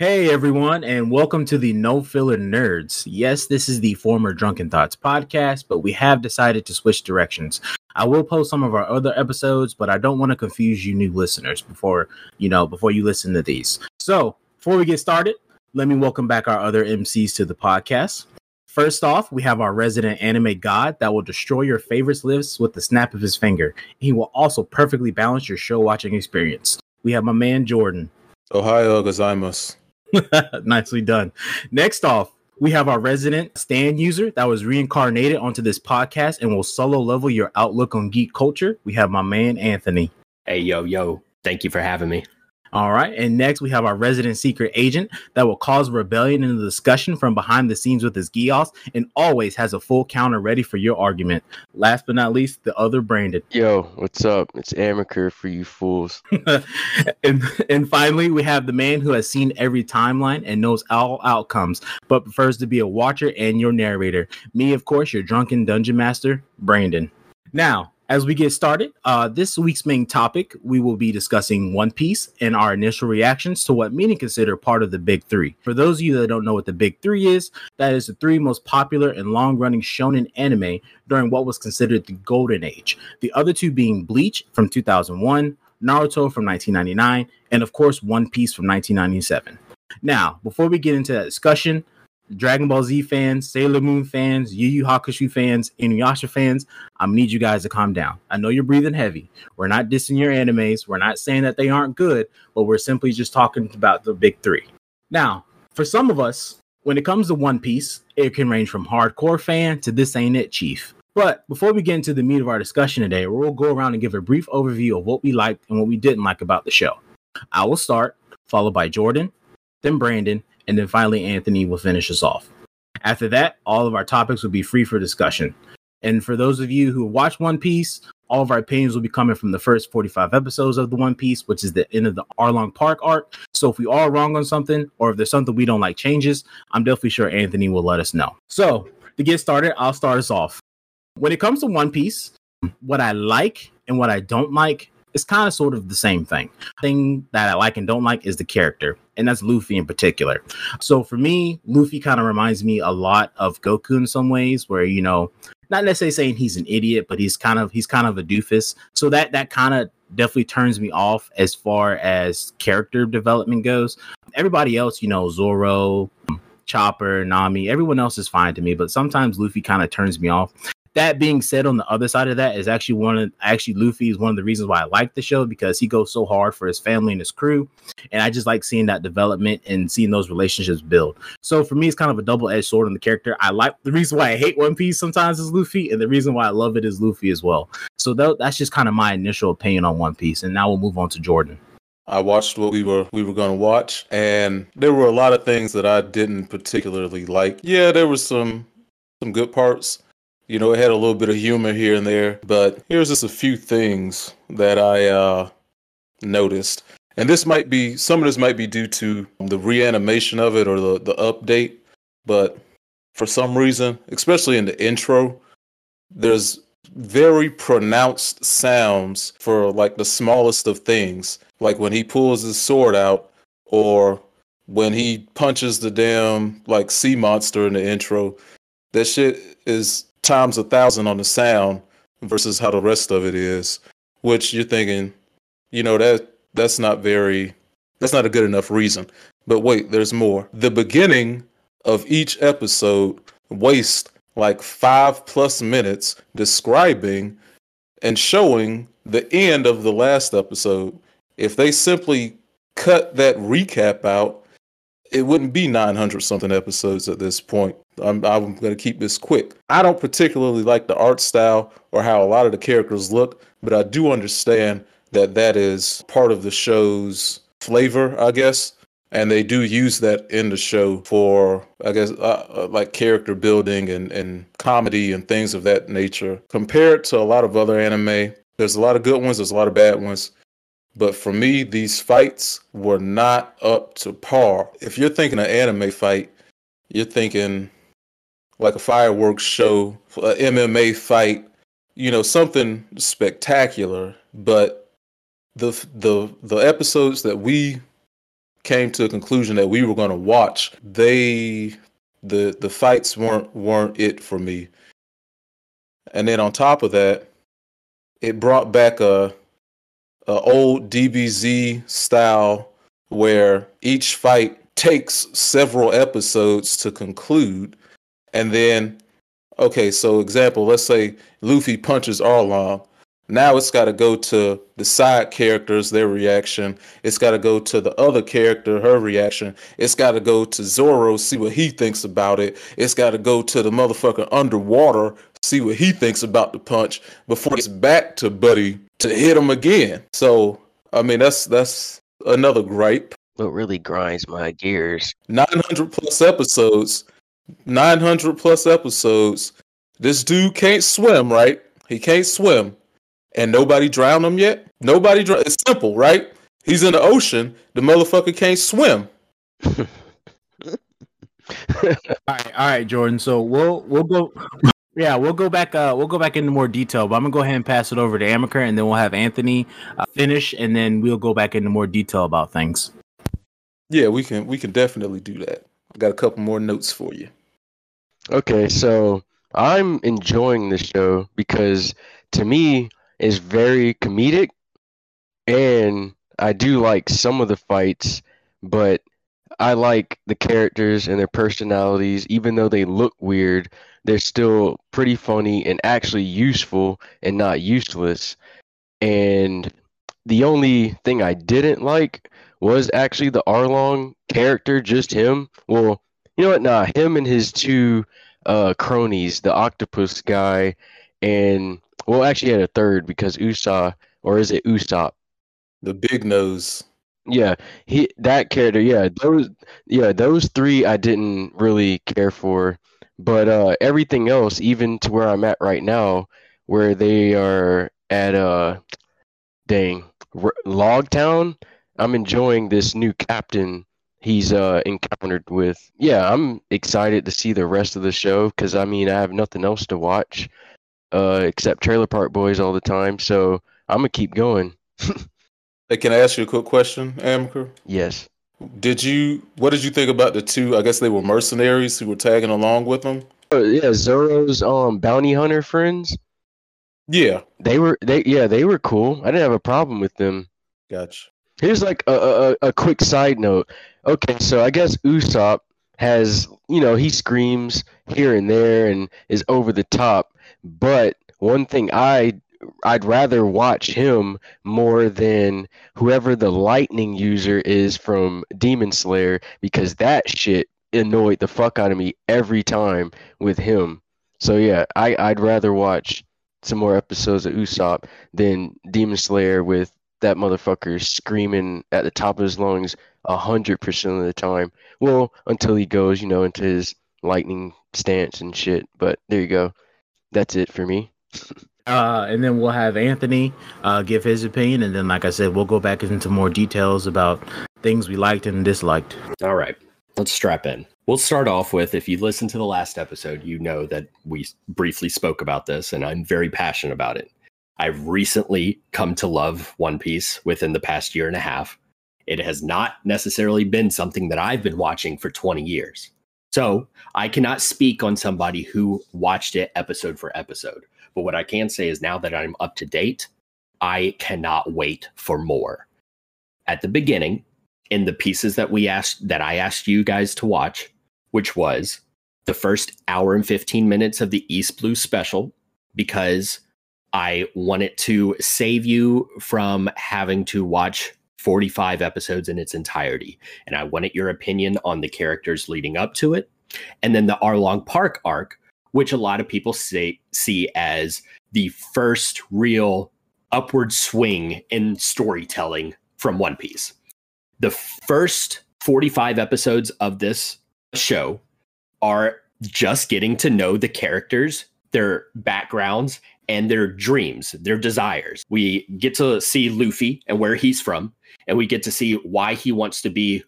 Hey everyone, and welcome to the No Filler Nerds. Yes, this is the former Drunken Thoughts podcast, but we have decided to switch directions. I will post some of our other episodes, but I don't want to confuse you new listeners before you know before you listen to these. So before we get started, let me welcome back our other MCs to the podcast. First off, we have our resident anime god that will destroy your favorites lists with the snap of his finger. He will also perfectly balance your show watching experience. We have my man Jordan. Ohio gozaimasu. Nicely done. Next off, we have our resident stand user that was reincarnated onto this podcast and will solo level your outlook on geek culture. We have my man Anthony. Hey, yo, yo. Thank you for having me. All right. And next, we have our resident secret agent that will cause rebellion in the discussion from behind the scenes with his Geass and always has a full counter ready for your argument. Last but not least, the other Brandon. Yo, what's up? It's Amaker for you fools. and, and finally, we have the man who has seen every timeline and knows all outcomes, but prefers to be a watcher and your narrator. Me, of course, your drunken dungeon master, Brandon. Now, as we get started, uh, this week's main topic, we will be discussing One Piece and our initial reactions to what many consider part of the Big Three. For those of you that don't know what the Big Three is, that is the three most popular and long running shonen anime during what was considered the Golden Age. The other two being Bleach from 2001, Naruto from 1999, and of course, One Piece from 1997. Now, before we get into that discussion, Dragon Ball Z fans, Sailor Moon fans, Yu Yu Hakusho fans, Inuyasha fans, I need you guys to calm down. I know you're breathing heavy. We're not dissing your animes. We're not saying that they aren't good, but we're simply just talking about the big three. Now, for some of us, when it comes to One Piece, it can range from hardcore fan to this ain't it, chief. But before we get into the meat of our discussion today, we'll go around and give a brief overview of what we liked and what we didn't like about the show. I will start, followed by Jordan, then Brandon, and then finally Anthony will finish us off. After that, all of our topics will be free for discussion. And for those of you who watch One Piece, all of our opinions will be coming from the first 45 episodes of the One Piece, which is the end of the Arlong Park arc. So if we are wrong on something, or if there's something we don't like changes, I'm definitely sure Anthony will let us know. So to get started, I'll start us off. When it comes to One Piece, what I like and what I don't like it's kind of sort of the same thing. Thing that I like and don't like is the character, and that's Luffy in particular. So for me, Luffy kind of reminds me a lot of Goku in some ways, where you know, not necessarily saying he's an idiot, but he's kind of he's kind of a doofus. So that that kind of definitely turns me off as far as character development goes. Everybody else, you know, Zoro, Chopper, Nami, everyone else is fine to me, but sometimes Luffy kind of turns me off that being said, on the other side of that is actually one of actually Luffy is one of the reasons why I like the show because he goes so hard for his family and his crew, and I just like seeing that development and seeing those relationships build. So for me, it's kind of a double edged sword on the character. I like the reason why I hate One Piece sometimes is Luffy, and the reason why I love it is Luffy as well. So that, that's just kind of my initial opinion on One Piece, and now we'll move on to Jordan. I watched what we were we were going to watch, and there were a lot of things that I didn't particularly like. Yeah, there were some some good parts you know, it had a little bit of humor here and there, but here's just a few things that I uh, noticed. And this might be some of this might be due to the reanimation of it or the, the update, but for some reason, especially in the intro, there's very pronounced sounds for like the smallest of things, like when he pulls his sword out or when he punches the damn like sea monster in the intro. That shit is times a thousand on the sound versus how the rest of it is, which you're thinking, you know, that that's not very that's not a good enough reason. But wait, there's more. The beginning of each episode wastes like five plus minutes describing and showing the end of the last episode. If they simply cut that recap out, it wouldn't be 900 something episodes at this point. I'm, I'm going to keep this quick. I don't particularly like the art style or how a lot of the characters look, but I do understand that that is part of the show's flavor, I guess. And they do use that in the show for, I guess, uh, uh, like character building and, and comedy and things of that nature. Compared to a lot of other anime, there's a lot of good ones, there's a lot of bad ones. But for me, these fights were not up to par. If you're thinking an anime fight, you're thinking like a fireworks show, a MMA fight, you know, something spectacular. But the the the episodes that we came to a conclusion that we were going to watch, they the the fights weren't weren't it for me. And then on top of that, it brought back a, a old DBZ style where each fight takes several episodes to conclude, and then okay, so example, let's say Luffy punches Arlong. Now it's got to go to the side characters, their reaction. It's got to go to the other character, her reaction. It's got to go to Zoro, see what he thinks about it. It's got to go to the motherfucker underwater, see what he thinks about the punch before it's back to Buddy to hit him again. So, I mean, that's that's another gripe. What really grinds my gears? 900 plus episodes. 900 plus episodes. This dude can't swim, right? He can't swim and nobody drowned him yet? Nobody drowned. It's simple, right? He's in the ocean. The motherfucker can't swim. all right, all right, Jordan. So we'll we'll go. Yeah, we'll go back. Uh, we'll go back into more detail, but I'm gonna go ahead and pass it over to Amaker, and then we'll have Anthony uh, finish, and then we'll go back into more detail about things. Yeah, we can we can definitely do that. I got a couple more notes for you. Okay, so I'm enjoying the show because to me, is very comedic, and I do like some of the fights, but I like the characters and their personalities, even though they look weird. They're still pretty funny and actually useful and not useless. And the only thing I didn't like was actually the Arlong character, just him. Well, you know what? Nah, him and his two uh, cronies, the octopus guy and well, actually, had a third because Usa, or is it Usopp? The big nose. Yeah, he that character. Yeah, those. Yeah, those three I didn't really care for, but uh, everything else, even to where I'm at right now, where they are at uh, dang, R- Logtown. I'm enjoying this new captain he's uh encountered with. Yeah, I'm excited to see the rest of the show because I mean I have nothing else to watch uh, except Trailer Park Boys all the time. So I'm gonna keep going. hey, can I ask you a quick question, Amaker? Yes. Did you? What did you think about the two? I guess they were mercenaries who were tagging along with them. Uh, yeah, Zoro's um bounty hunter friends. Yeah, they were. They yeah, they were cool. I didn't have a problem with them. Gotcha. Here's like a, a, a quick side note. Okay, so I guess Usopp has, you know, he screams here and there and is over the top. But one thing I I'd rather watch him more than whoever the lightning user is from Demon Slayer because that shit annoyed the fuck out of me every time with him. So yeah, I I'd rather watch some more episodes of Usopp than Demon Slayer with that motherfucker screaming at the top of his lungs a hundred percent of the time. Well, until he goes, you know, into his lightning stance and shit. But there you go that's it for me. Uh, and then we'll have Anthony uh, give his opinion, and then, like I said, we'll go back into more details about things we liked and disliked. All right, let's strap in. We'll start off with if you listen to the last episode, you know that we briefly spoke about this, and I'm very passionate about it. I've recently come to love One Piece within the past year and a half. It has not necessarily been something that I've been watching for 20 years. So I cannot speak on somebody who watched it episode for episode. But what I can say is now that I'm up to date, I cannot wait for more. At the beginning, in the pieces that we asked that I asked you guys to watch, which was the first hour and 15 minutes of the East Blue special, because I wanted to save you from having to watch 45 episodes in its entirety. And I wanted your opinion on the characters leading up to it. And then the Arlong Park arc, which a lot of people say, see as the first real upward swing in storytelling from One Piece. The first 45 episodes of this show are just getting to know the characters, their backgrounds, and their dreams, their desires. We get to see Luffy and where he's from, and we get to see why he wants to be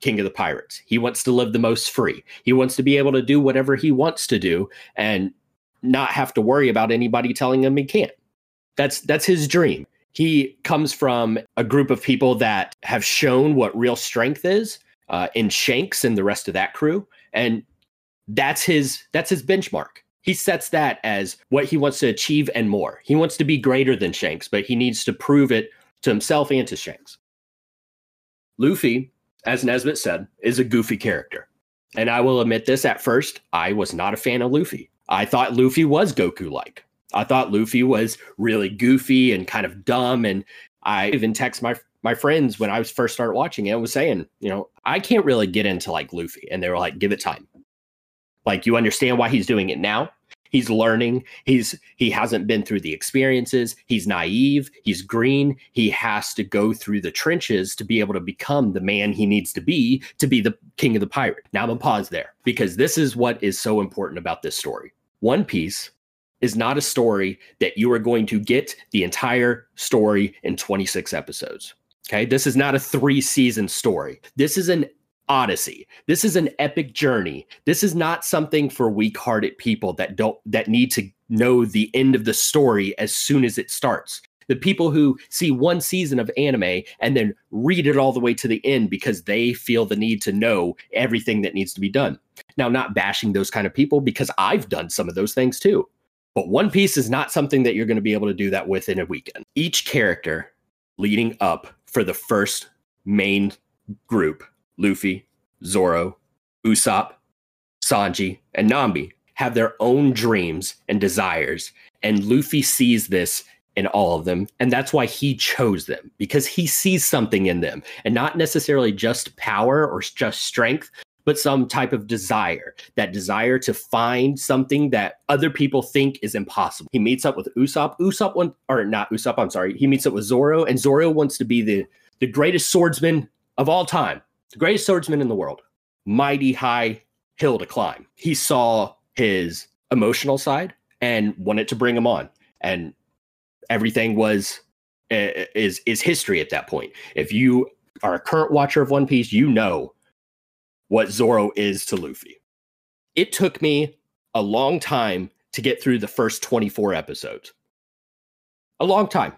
king of the pirates. He wants to live the most free. He wants to be able to do whatever he wants to do and not have to worry about anybody telling him he can't. That's that's his dream. he comes from a group of people that have shown what real strength is uh, in Shanks and the rest of that crew, and that's his that's his benchmark. He sets that as what he wants to achieve and more. He wants to be greater than Shanks, but he needs to prove it to himself and to Shanks. Luffy, as Nesbitt said, is a goofy character. And I will admit this at first, I was not a fan of Luffy. I thought Luffy was Goku like. I thought Luffy was really goofy and kind of dumb. And I even text my my friends when I was first started watching it and was saying, you know, I can't really get into like Luffy. And they were like, give it time. Like you understand why he's doing it now. He's learning. He's he hasn't been through the experiences. He's naive. He's green. He has to go through the trenches to be able to become the man he needs to be to be the king of the pirate. Now I'm gonna pause there because this is what is so important about this story. One Piece is not a story that you are going to get the entire story in 26 episodes. Okay. This is not a three season story. This is an odyssey. This is an epic journey. This is not something for weak-hearted people that don't that need to know the end of the story as soon as it starts. The people who see one season of anime and then read it all the way to the end because they feel the need to know everything that needs to be done. Now, not bashing those kind of people because I've done some of those things too. But One Piece is not something that you're going to be able to do that with in a weekend. Each character leading up for the first main group Luffy, Zoro, Usopp, Sanji, and Nami have their own dreams and desires. And Luffy sees this in all of them. And that's why he chose them because he sees something in them and not necessarily just power or just strength, but some type of desire that desire to find something that other people think is impossible. He meets up with Usopp. Usopp, one, or not Usopp, I'm sorry. He meets up with Zoro, and Zoro wants to be the, the greatest swordsman of all time the greatest swordsman in the world, mighty high hill to climb. He saw his emotional side and wanted to bring him on, and everything was eh, eh, is is history at that point. If you are a current watcher of One Piece, you know what Zoro is to Luffy. It took me a long time to get through the first 24 episodes. A long time.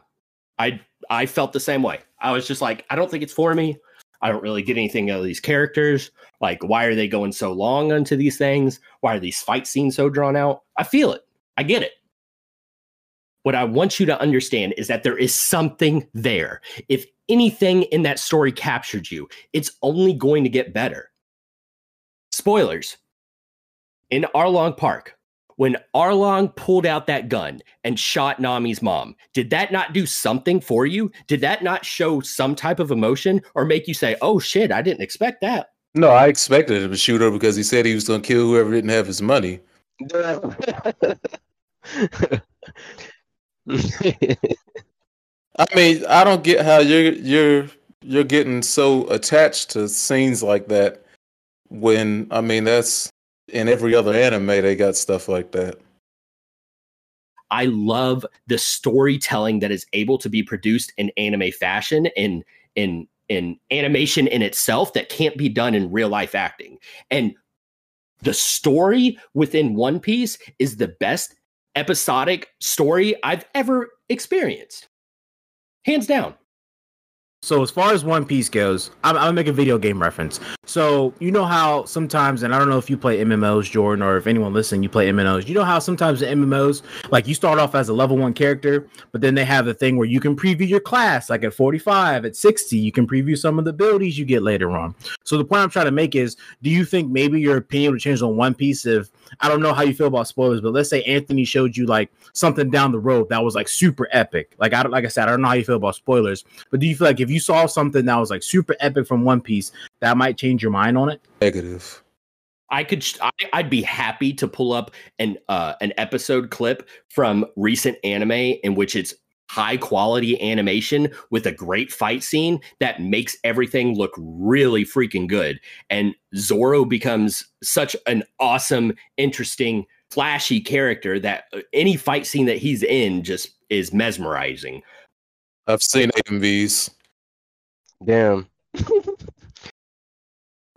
I I felt the same way. I was just like, I don't think it's for me. I don't really get anything out of these characters. Like, why are they going so long into these things? Why are these fight scenes so drawn out? I feel it. I get it. What I want you to understand is that there is something there. If anything in that story captured you, it's only going to get better. Spoilers. In Arlong Park, when Arlong pulled out that gun and shot Nami's mom, did that not do something for you? Did that not show some type of emotion or make you say, oh shit, I didn't expect that? No, I expected him to shoot her because he said he was going to kill whoever didn't have his money. I mean, I don't get how you're you're you're getting so attached to scenes like that when I mean that's in every other anime they got stuff like that. I love the storytelling that is able to be produced in anime fashion in in in animation in itself that can't be done in real life acting. And the story within One Piece is the best episodic story I've ever experienced. Hands down. So as far as One Piece goes, I'm, I'm, gonna make a video game reference. So you know how sometimes, and I don't know if you play MMOs, Jordan, or if anyone listening, you play MMOs. You know how sometimes the MMOs, like you start off as a level one character, but then they have the thing where you can preview your class, like at 45, at 60, you can preview some of the abilities you get later on. So the point I'm trying to make is, do you think maybe your opinion would change on One Piece if I don't know how you feel about spoilers, but let's say Anthony showed you like something down the road that was like super epic. Like I don't, like I said, I don't know how you feel about spoilers, but do you feel like if you saw something that was like super epic from One Piece, that might change your mind on it? Negative. I could, I, would be happy to pull up an uh, an episode clip from recent anime in which it's high quality animation with a great fight scene that makes everything look really freaking good. And Zoro becomes such an awesome, interesting, flashy character that uh, any fight scene that he's in just is mesmerizing. I've seen AMVs. Damn.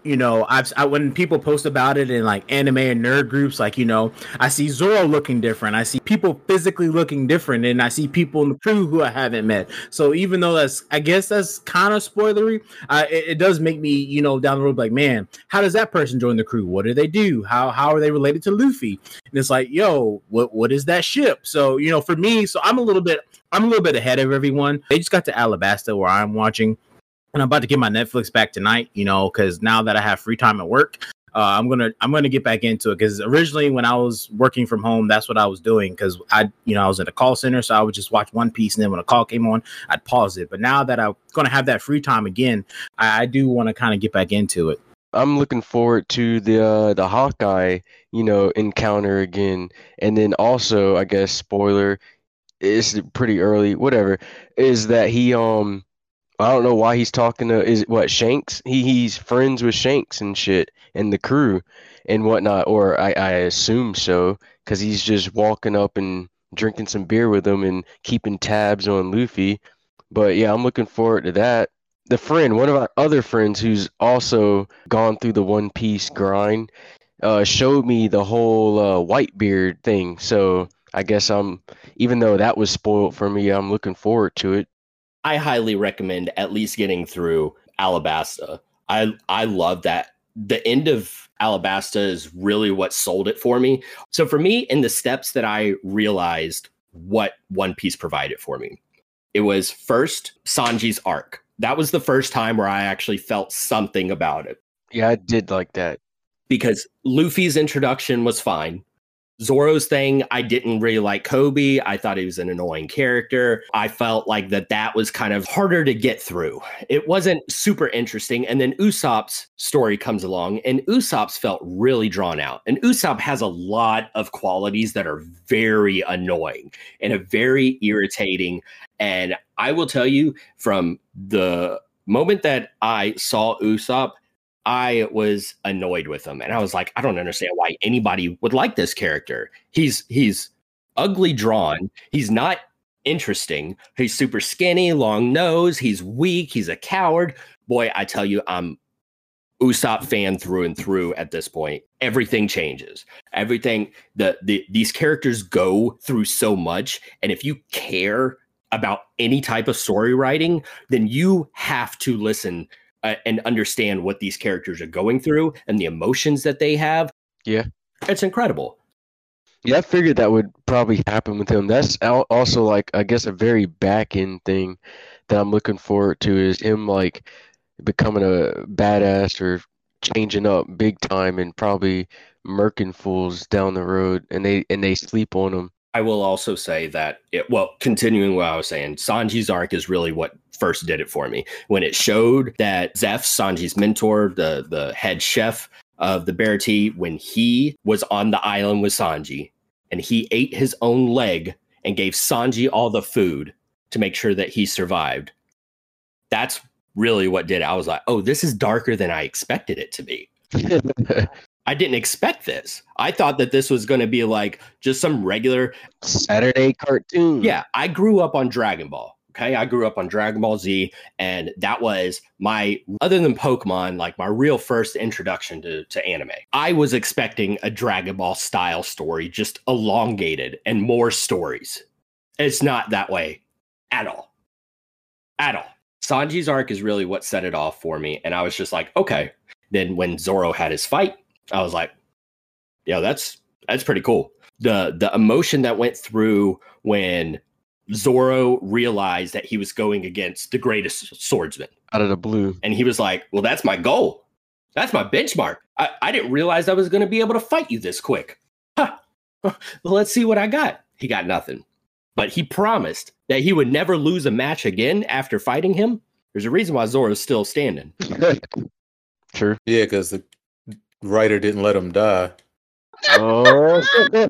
you know, I've I, when people post about it in like anime and nerd groups, like you know, I see Zoro looking different. I see people physically looking different, and I see people in the crew who I haven't met. So even though that's, I guess that's kind of spoilery, uh, it, it, does make me, you know, down the road like, man, how does that person join the crew? What do they do? How how are they related to Luffy? And it's like, yo, what what is that ship? So you know, for me, so I'm a little bit, I'm a little bit ahead of everyone. They just got to Alabasta where I'm watching and I'm about to get my Netflix back tonight, you know, because now that I have free time at work, uh, I'm gonna I'm gonna get back into it. Because originally, when I was working from home, that's what I was doing. Because I, you know, I was in a call center, so I would just watch One Piece, and then when a call came on, I'd pause it. But now that I'm gonna have that free time again, I, I do want to kind of get back into it. I'm looking forward to the uh, the Hawkeye, you know, encounter again, and then also, I guess, spoiler, it's pretty early, whatever, is that he um I don't know why he's talking to is what Shanks. He he's friends with Shanks and shit and the crew and whatnot, or I, I assume so, because he's just walking up and drinking some beer with them and keeping tabs on Luffy. But yeah, I'm looking forward to that. The friend, one of our other friends who's also gone through the One Piece grind, uh, showed me the whole uh, Whitebeard thing. So I guess I'm, even though that was spoiled for me, I'm looking forward to it. I highly recommend at least getting through Alabasta. I I love that. The end of Alabasta is really what sold it for me. So for me, in the steps that I realized what One Piece provided for me, it was first Sanji's arc. That was the first time where I actually felt something about it. Yeah, I did like that. Because Luffy's introduction was fine. Zoro's thing, I didn't really like Koby. I thought he was an annoying character. I felt like that that was kind of harder to get through. It wasn't super interesting. And then Usopp's story comes along, and Usopp's felt really drawn out. And Usopp has a lot of qualities that are very annoying and a very irritating. And I will tell you from the moment that I saw Usopp I was annoyed with him and I was like, I don't understand why anybody would like this character. He's he's ugly drawn. He's not interesting. He's super skinny, long nose, he's weak, he's a coward. Boy, I tell you, I'm Usopp fan through and through at this point. Everything changes. Everything the, the these characters go through so much and if you care about any type of story writing, then you have to listen uh, and understand what these characters are going through and the emotions that they have. Yeah, it's incredible. Yeah, I figured that would probably happen with him. That's also like I guess a very back end thing that I'm looking forward to is him like becoming a badass or changing up big time and probably murking fools down the road and they and they sleep on him. I will also say that it well, continuing what I was saying, Sanji's arc is really what first did it for me. When it showed that Zeff, Sanji's mentor, the the head chef of the Baratie, when he was on the island with Sanji and he ate his own leg and gave Sanji all the food to make sure that he survived. That's really what did it. I was like, oh, this is darker than I expected it to be. I didn't expect this. I thought that this was going to be like just some regular Saturday cartoon. Yeah, I grew up on Dragon Ball. Okay, I grew up on Dragon Ball Z, and that was my, other than Pokemon, like my real first introduction to, to anime. I was expecting a Dragon Ball style story, just elongated and more stories. It's not that way at all. At all. Sanji's arc is really what set it off for me. And I was just like, okay. Then when Zoro had his fight, I was like, yeah, that's that's pretty cool. The the emotion that went through when Zoro realized that he was going against the greatest swordsman out of the blue. And he was like, Well, that's my goal. That's my benchmark. I, I didn't realize I was going to be able to fight you this quick. Huh. Let's see what I got. He got nothing. But he promised that he would never lose a match again after fighting him. There's a reason why Zoro's still standing. True. Yeah, because the writer didn't let him die. Oh,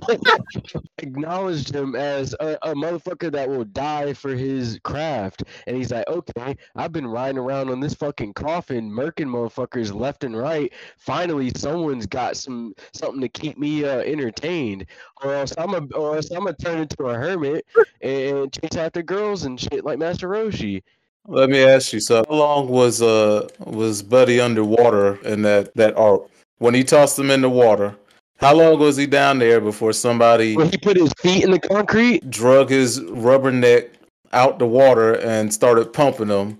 acknowledged him as a, a, motherfucker that will die for his craft, and he's like, "Okay, I've been riding around on this fucking coffin, murking motherfuckers left and right. Finally, someone's got some something to keep me uh, entertained, or else I'm a, or else I'm gonna turn into a hermit and chase after girls and shit like Master Roshi." Let me ask you so how long was uh was Buddy underwater in that that arc? When he tossed him in the water, how long was he down there before somebody When he put his feet in the concrete, drug his rubber neck out the water and started pumping him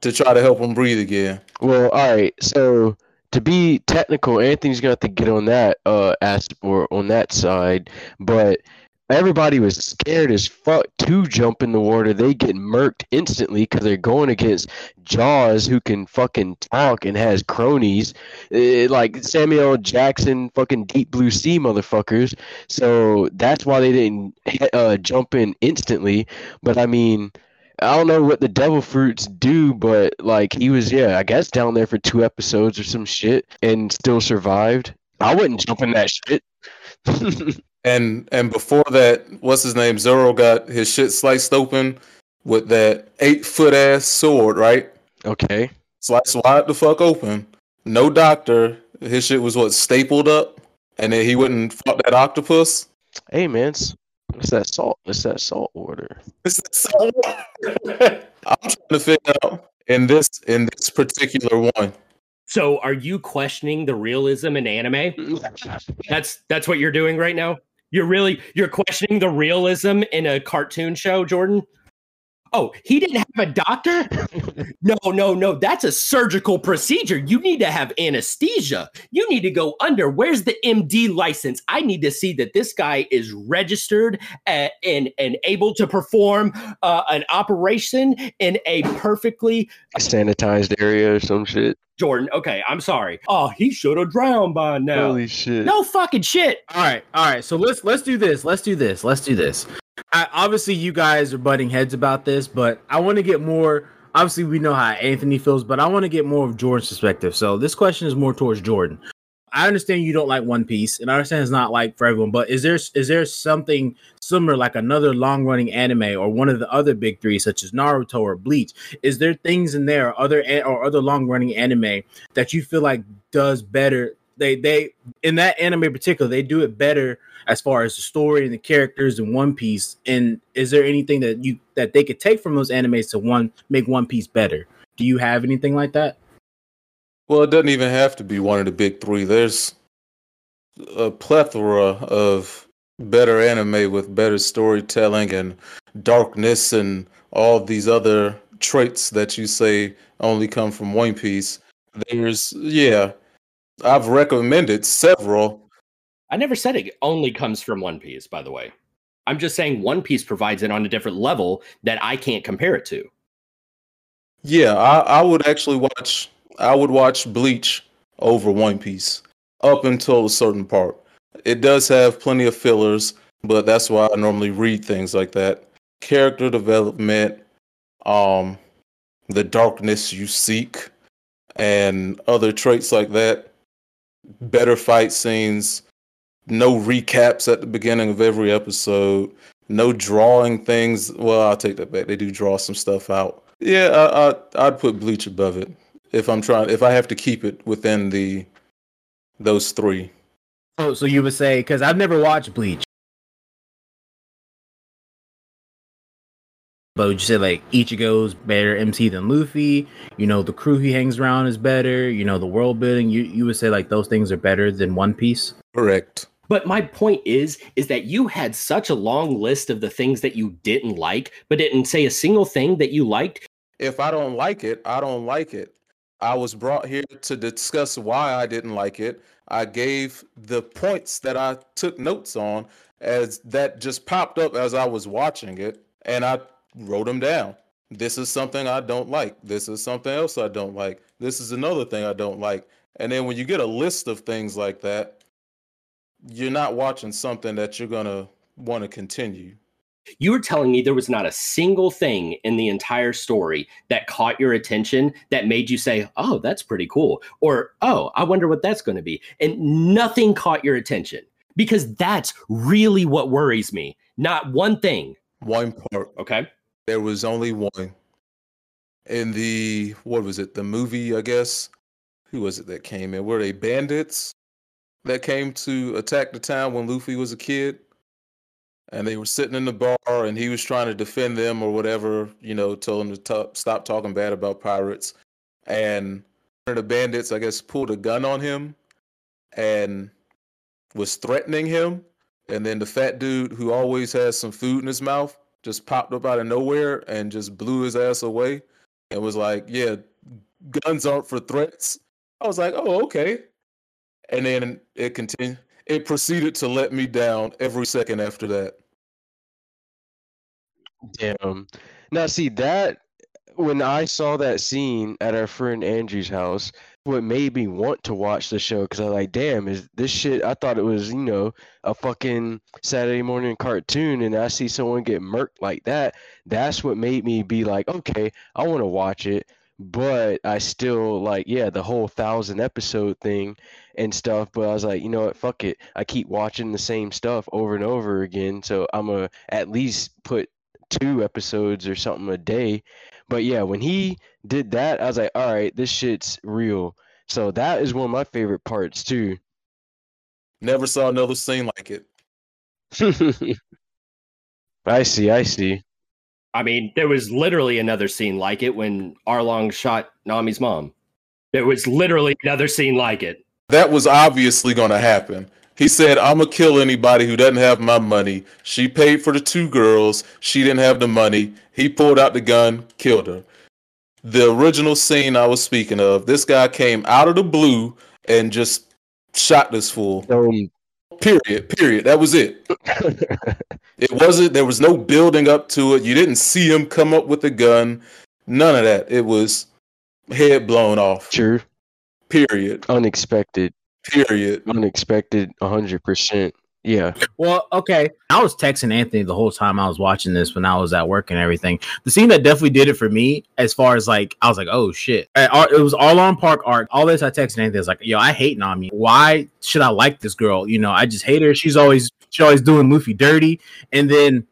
to try to help him breathe again? well, all right. So to be technical, Anthony's gonna have to get on that uh as or on that side, but everybody was scared as fuck to jump in the water. They get murked instantly because they're going against Jaws, who can fucking talk and has cronies, eh, like Samuel Jackson, fucking Deep Blue Sea motherfuckers. So that's why they didn't uh, jump in instantly. But I mean. I don't know what the devil fruits do, but like he was, yeah, I guess down there for two episodes or some shit and still survived. I wouldn't jump in that shit. And and before that, what's his name? Zoro got his shit sliced open with that eight foot ass sword, right? okay. Sliced wide the fuck open. No doctor. His shit was what stapled up, and then he went and fought that octopus. Hey man, it's, it's that salt. It's that salt water. It's so- I'm trying to figure out in this in this particular one. So, are you questioning the realism in anime? That's that's what you're doing right now. You're really you're questioning the realism in a cartoon show, Jordan. Oh, he didn't have a doctor? No, no, no. That's a surgical procedure. You need to have anesthesia. You need to go under. Where's the MD license? I need to see that this guy is registered uh, and and able to perform uh, an operation in a perfectly sanitized area or some shit. Jordan. Okay, I'm sorry. Oh, he should have drowned by now. Holy shit. No fucking shit. All right, all right. So let's let's do this. Let's do this. Let's do this. I, obviously, you guys are butting heads about this, but I want to get more. Obviously, we know how Anthony feels, but I want to get more of Jordan's perspective. So this question is more towards Jordan. I understand you don't like One Piece, and I understand it's not like for everyone. But is there is there something similar, like another long running anime or one of the other big three, such as Naruto or Bleach? Is there things in there, other or other long running anime that you feel like does better? They they in that anime in particular, they do it better as far as the story and the characters in One Piece. And is there anything that you that they could take from those animes to one make One Piece better? Do you have anything like that? Well, it doesn't even have to be one of the big three. There's a plethora of better anime with better storytelling and darkness and all these other traits that you say only come from One Piece. There's, yeah, I've recommended several. I never said it only comes from One Piece, by the way. I'm just saying One Piece provides it on a different level that I can't compare it to. Yeah, I, I would actually watch. I would watch Bleach over One Piece up until a certain part. It does have plenty of fillers, but that's why I normally read things like that. Character development, um, the darkness you seek, and other traits like that. Better fight scenes, no recaps at the beginning of every episode, no drawing things. Well, I'll take that back. They do draw some stuff out. Yeah, I, I I'd put Bleach above it if I'm trying. If I have to keep it within the those three. Oh, so you would say because I've never watched Bleach, but would you say like Ichigo's better MC than Luffy? You know, the crew he hangs around is better. You know, the world building. You you would say like those things are better than One Piece. Correct. But my point is, is that you had such a long list of the things that you didn't like, but didn't say a single thing that you liked. If I don't like it, I don't like it. I was brought here to discuss why I didn't like it. I gave the points that I took notes on as that just popped up as I was watching it, and I wrote them down. This is something I don't like. This is something else I don't like. This is another thing I don't like. And then when you get a list of things like that, you're not watching something that you're gonna want to continue. You were telling me there was not a single thing in the entire story that caught your attention that made you say, "Oh, that's pretty cool," or "Oh, I wonder what that's going to be," and nothing caught your attention because that's really what worries me. Not one thing. One part Okay. There was only one in the what was it the movie i guess who was it that came in were they bandits that came to attack the town when luffy was a kid and they were sitting in the bar, and he was trying to defend them or whatever. You know, told them to t- stop talking bad about pirates, and one of the bandits, I guess, pulled a gun on him, and was threatening him. And then the fat dude who always has some food in his mouth just popped up out of nowhere and just blew his ass away and was like, Yeah, guns aren't for threats. I was like, Oh, okay. And then it continued it proceeded to let me down every second after that. Damn. Now see that when I saw that scene at our friend Andrew's house, what made me want to watch the show because I was like, damn, is this shit? I thought it was, you know, a fucking Saturday morning cartoon, and I see someone get murked like that. That's what made me be like, okay, I want to watch it. But I still like, yeah, the whole thousand episode thing and stuff. But I was like, you know what, fuck it. I keep watching the same stuff over and over again, so I'm gonna at least put two episodes or something a day. But yeah, when he did that, I was like, all right, this shit's real. So that is one of my favorite parts too. Never saw another scene like it. I see, I see. I mean, there was literally another scene like it when Arlong shot Nami's mom. There was literally another scene like it. That was obviously going to happen. He said, I'm going to kill anybody who doesn't have my money. She paid for the two girls. She didn't have the money. He pulled out the gun, killed her. The original scene I was speaking of, this guy came out of the blue and just shot this fool. Um, Period. Period. That was it. It wasn't, there was no building up to it. You didn't see him come up with a gun. None of that. It was head blown off. True. Period. Unexpected. Period. Unexpected. hundred percent. Yeah. Well, okay. I was texting Anthony the whole time I was watching this when I was at work and everything. The scene that definitely did it for me, as far as like, I was like, oh shit. Uh, It was Arlong Park arc. All this I texted Anthony. I was like, yo, I hate Nami. Why should I like this girl? You know, I just hate her. She's always she's always doing Luffy dirty. And then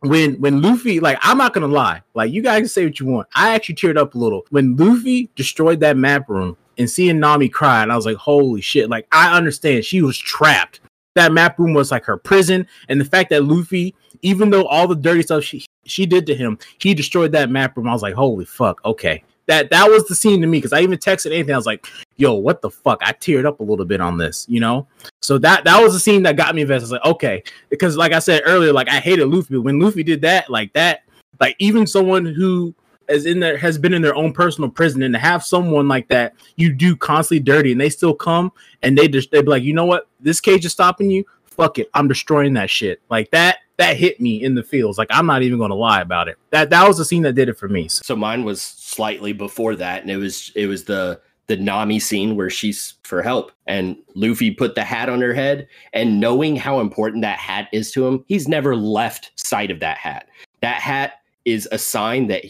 when when Luffy, like, I'm not gonna lie, like you guys can say what you want. I actually teared up a little when Luffy destroyed that map room and seeing Nami cry, and I was like, holy shit! Like, I understand she was trapped that map room was like her prison, and the fact that Luffy, even though all the dirty stuff she she did to him, he destroyed that map room. I was like, holy fuck, okay. That that was the scene to me because I even texted Anthony. I was like, "Yo, what the fuck?" I teared up a little bit on this, you know. So that that was the scene that got me invested. I was like, okay, because like I said earlier, like I hated Luffy, when Luffy did that, like that, like even someone who is in there has been in their own personal prison, and to have someone like that you do constantly dirty, and they still come and they just they be like, you know what, this cage is stopping you. Fuck it, I'm destroying that shit. Like that that hit me in the feels. Like I'm not even to lie about it. That that was the scene that did it for me. So, So mine was slightly before that, and it was it was the the Nami scene where she's for help, and Luffy put the hat on her head, and knowing how important that hat is to him, he's never left sight of that hat. That hat is a sign that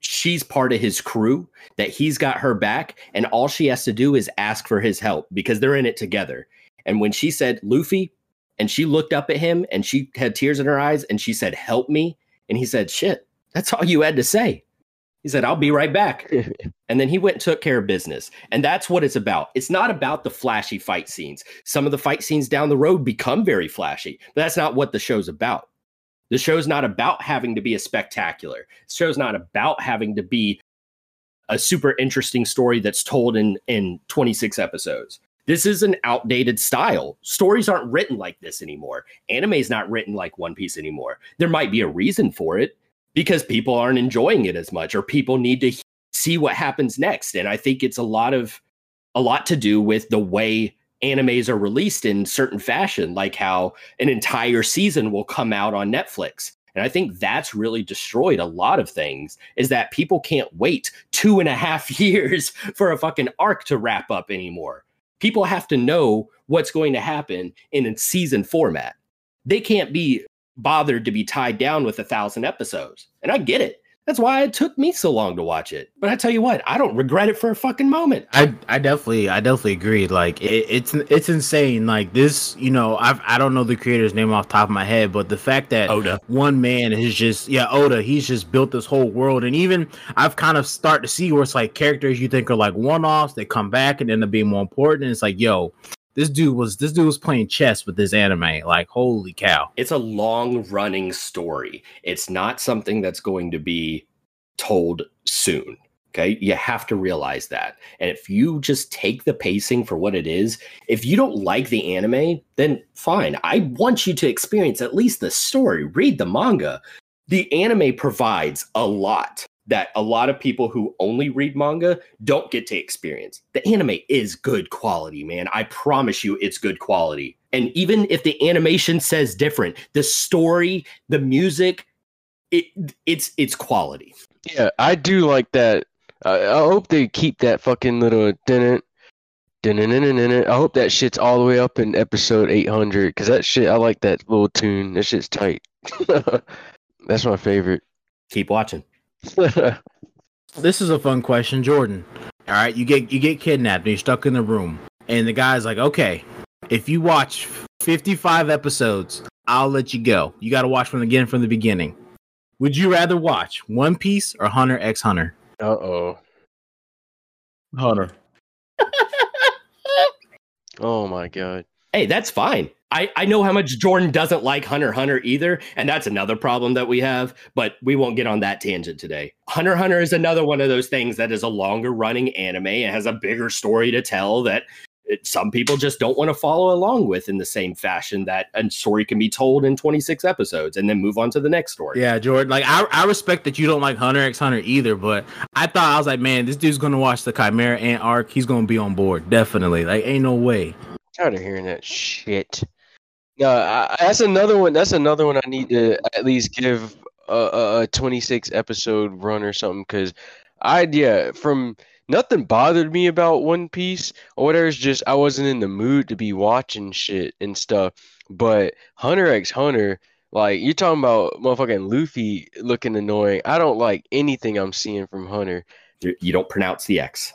she's part of his crew, that he's got her back, and all she has to do is ask for his help because they're in it together. And when she said Luffy, and she looked up at him and she had tears in her eyes and she said, Help me. And he said, Shit, that's all you had to say. He said, I'll be right back. And then he went and took care of business. And that's what it's about. It's not about the flashy fight scenes. Some of the fight scenes down the road become very flashy, but that's not what the show's about. The show's not about having to be a spectacular. The show's not about having to be a super interesting story that's told in in 26 episodes. This is an outdated style. Stories aren't written like this anymore. Anime is not written like One Piece anymore. There might be a reason for it because people aren't enjoying it as much or people need to see what happens next. And I think it's a lot of a lot to do with the way animes are released in certain fashion, like how an entire season will come out on Netflix. And I think that's really destroyed a lot of things is that people can't wait two and a half years for a fucking arc to wrap up anymore. People have to know what's going to happen in a season format. They can't be bothered to be tied down with a thousand episodes. And I get it. That's why it took me so long to watch it. But I tell you what, I don't regret it for a fucking moment. I I definitely I definitely agree. Like it, it's it's insane. Like this, you know, I've I don't know the creator's name off the top of my head, but the fact that Oda. one man is just yeah Oda, he's just built this whole world, and even I've kind of start to see where it's like characters you think are like one offs, they come back and end up being more important. And it's like yo, this dude was this dude was playing chess with this anime. Like, holy cow! It's a long running story. It's not something that's going to be told soon. Okay. You have to realize that. And if you just take the pacing for what it is, if you don't like the anime, then fine. I want you to experience at least the story, read the manga. The anime provides a lot that a lot of people who only read manga don't get to experience. The anime is good quality, man. I promise you it's good quality. And even if the animation says different, the story, the music, it it's it's quality. Yeah, I do like that. I, I hope they keep that fucking little didn't. I hope that shit's all the way up in episode 800 because that shit, I like that little tune. That shit's tight. That's my favorite. Keep watching. This is a fun question, Jordan. All right, you get you get kidnapped and you're stuck in the room, and the guy's like, "Okay, if you watch 55 episodes, I'll let you go. You got to watch from again from the beginning." Would you rather watch One Piece or Hunter X Hunter? Uh oh. Hunter. Oh my god. Hey, that's fine. I, I know how much Jordan doesn't like Hunter Hunter either, and that's another problem that we have, but we won't get on that tangent today. Hunter Hunter is another one of those things that is a longer running anime. It has a bigger story to tell that it, some people just don't want to follow along with in the same fashion that a story can be told in 26 episodes and then move on to the next story. Yeah, Jordan. Like I, I respect that you don't like Hunter X Hunter either, but I thought I was like, man, this dude's gonna watch the Chimera Ant arc. He's gonna be on board, definitely. Like, ain't no way. Tired of hearing that shit. No, I, that's another one. That's another one I need to at least give a, a, a 26 episode run or something because I yeah from nothing bothered me about One Piece or whatever. It's just I wasn't in the mood to be watching shit and stuff. But Hunter X Hunter, like you're talking about motherfucking Luffy looking annoying. I don't like anything I'm seeing from Hunter. You don't pronounce the X.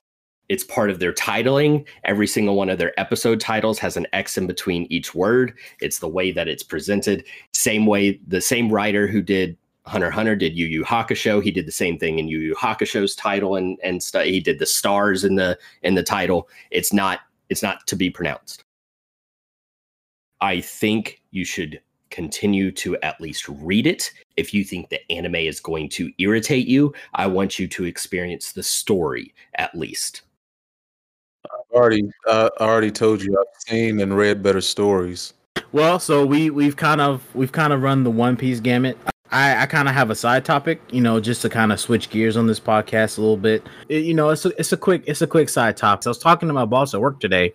It's part of their titling. Every single one of their episode titles has an X in between each word. It's the way that it's presented. Same way, the same writer who did Hunter Hunter did Yu Yu Hakusho. He did the same thing in Yu Yu Hakusho's title and and st- he did the stars in the in the title. It's not it's not to be pronounced. I think you should continue to at least read it. If you think the anime is going to irritate you, I want you to experience the story at least. Already, uh, I already told you I've seen and read better stories. Well, so we we've kind of we've kind of run the One Piece gamut. I, I kind of have a side topic, you know, just to kind of switch gears on this podcast a little bit. It- you know, it's a, it's a quick it's a quick side topic. I was talking to my boss at work today.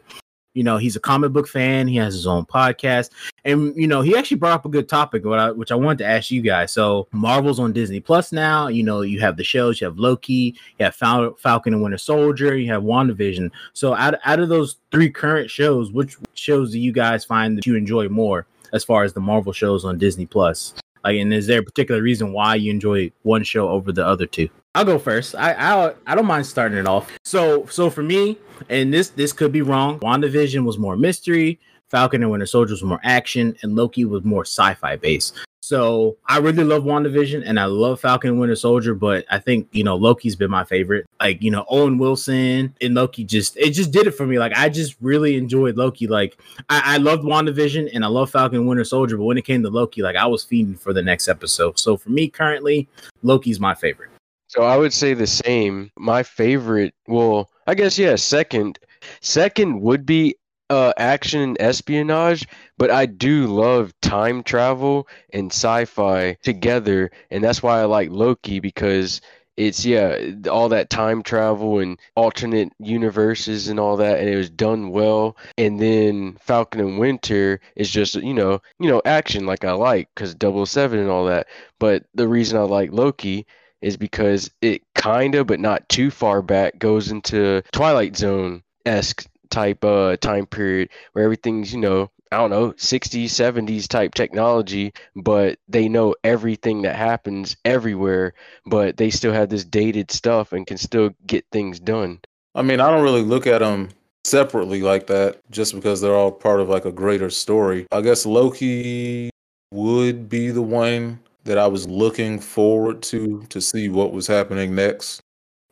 You know, he's a comic book fan. He has his own podcast, and you know, he actually brought up a good topic, which I wanted to ask you guys. So, Marvel's on Disney Plus now. You know, you have the shows. You have Loki. You have Fal- Falcon and Winter Soldier. You have WandaVision. So, out out of those three current shows, which shows do you guys find that you enjoy more as far as the Marvel shows on Disney Plus? Like, and is there a particular reason why you enjoy one show over the other two? I'll go first. I I I don't mind starting it off. So so for me, and this this could be wrong. WandaVision was more mystery. Falcon and Winter Soldier was more action, and Loki was more sci-fi based. So I really love WandaVision and I love Falcon and Winter Soldier, but I think you know Loki's been my favorite. Like you know Owen Wilson and Loki just it just did it for me. Like I just really enjoyed Loki. Like I, I loved WandaVision and I love Falcon and Winter Soldier, but when it came to Loki, like I was feeding for the next episode. So for me currently, Loki's my favorite. So I would say the same. My favorite, well, I guess yeah, second. Second would be uh action and espionage, but I do love time travel and sci-fi together, and that's why I like Loki because it's yeah, all that time travel and alternate universes and all that and it was done well. And then Falcon and Winter is just, you know, you know, action like I like cuz 007 and all that. But the reason I like Loki is because it kind of, but not too far back, goes into Twilight Zone esque type uh time period where everything's you know I don't know 60s 70s type technology, but they know everything that happens everywhere, but they still have this dated stuff and can still get things done. I mean, I don't really look at them separately like that just because they're all part of like a greater story. I guess Loki would be the one that I was looking forward to to see what was happening next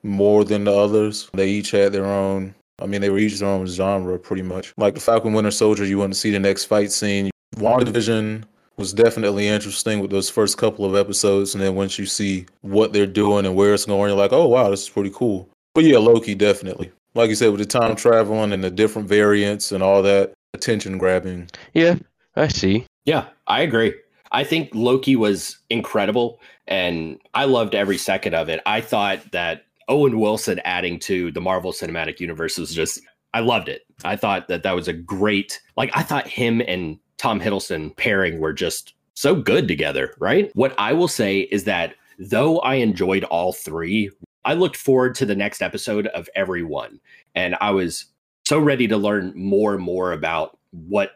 more than the others. They each had their own I mean, they were each their own genre pretty much. Like the Falcon Winter Soldier, you want to see the next fight scene. WandaVision was definitely interesting with those first couple of episodes, and then once you see what they're doing and where it's going, you're like, oh wow, this is pretty cool. But yeah, Loki definitely. Like you said, with the time traveling and the different variants and all that, attention grabbing. Yeah, I see. Yeah, I agree. I think Loki was incredible and I loved every second of it. I thought that Owen Wilson adding to the Marvel Cinematic Universe was just I loved it. I thought that that was a great like I thought him and Tom Hiddleston pairing were just so good together, right? What I will say is that though I enjoyed all three, I looked forward to the next episode of every one and I was so ready to learn more and more about what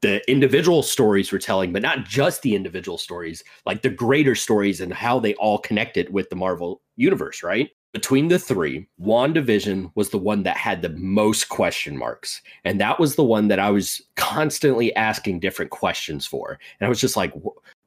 the individual stories were telling, but not just the individual stories, like the greater stories and how they all connected with the Marvel universe, right? Between the three, WandaVision was the one that had the most question marks. And that was the one that I was constantly asking different questions for. And I was just like,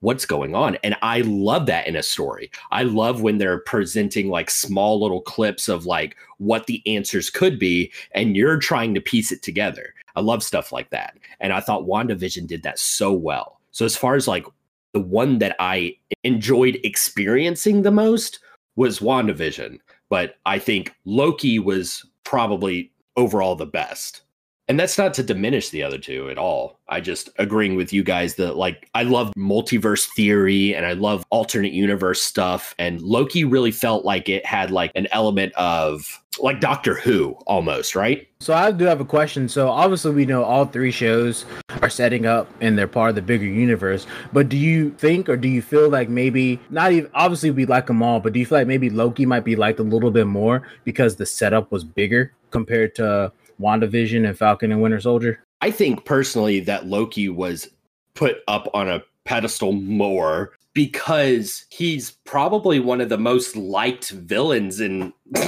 what's going on? And I love that in a story. I love when they're presenting like small little clips of like what the answers could be, and you're trying to piece it together. I love stuff like that. And I thought WandaVision did that so well. So as far as like the one that I enjoyed experiencing the most was WandaVision, but I think Loki was probably overall the best. And that's not to diminish the other two at all. I just agreeing with you guys that like I love multiverse theory and I love alternate universe stuff and Loki really felt like it had like an element of like Doctor Who almost, right? So I do have a question. So obviously we know all three shows are setting up and they're part of the bigger universe. But do you think or do you feel like maybe not even obviously we like them all, but do you feel like maybe Loki might be liked a little bit more because the setup was bigger compared to WandaVision and Falcon and Winter Soldier? I think personally that Loki was put up on a pedestal more because he's probably one of the most liked villains in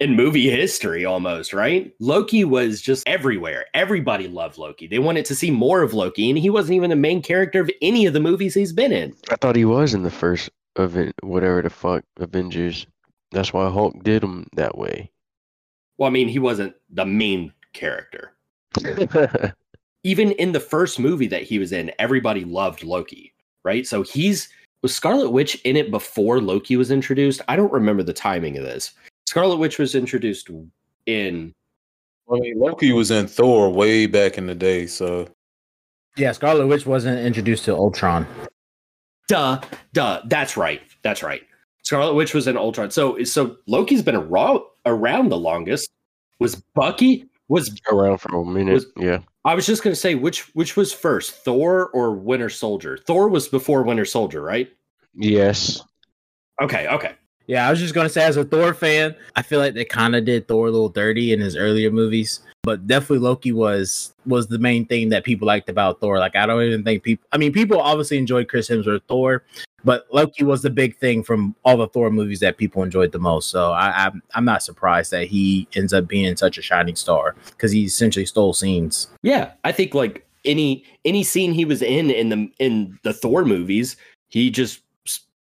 in movie history almost, right? Loki was just everywhere. Everybody loved Loki. They wanted to see more of Loki and he wasn't even the main character of any of the movies he's been in. I thought he was in the first event, whatever the fuck Avengers. That's why Hulk did him that way. Well, I mean, he wasn't the main character. Even in the first movie that he was in, everybody loved Loki, right? So he's was Scarlet Witch in it before Loki was introduced? I don't remember the timing of this. Scarlet Witch was introduced in. I mean, Loki was in Thor way back in the day, so. Yeah, Scarlet Witch wasn't introduced to Ultron. Duh, duh. That's right. That's right. Scarlet Witch was in Ultron. So, so Loki's been around around the longest. Was Bucky was around for a minute? Was, yeah. I was just gonna say which which was first, Thor or Winter Soldier? Thor was before Winter Soldier, right? Yes. Okay. Okay. Yeah, I was just gonna say, as a Thor fan, I feel like they kind of did Thor a little dirty in his earlier movies, but definitely Loki was was the main thing that people liked about Thor. Like, I don't even think people. I mean, people obviously enjoyed Chris Hemsworth Thor, but Loki was the big thing from all the Thor movies that people enjoyed the most. So I, I'm I'm not surprised that he ends up being such a shining star because he essentially stole scenes. Yeah, I think like any any scene he was in in the in the Thor movies, he just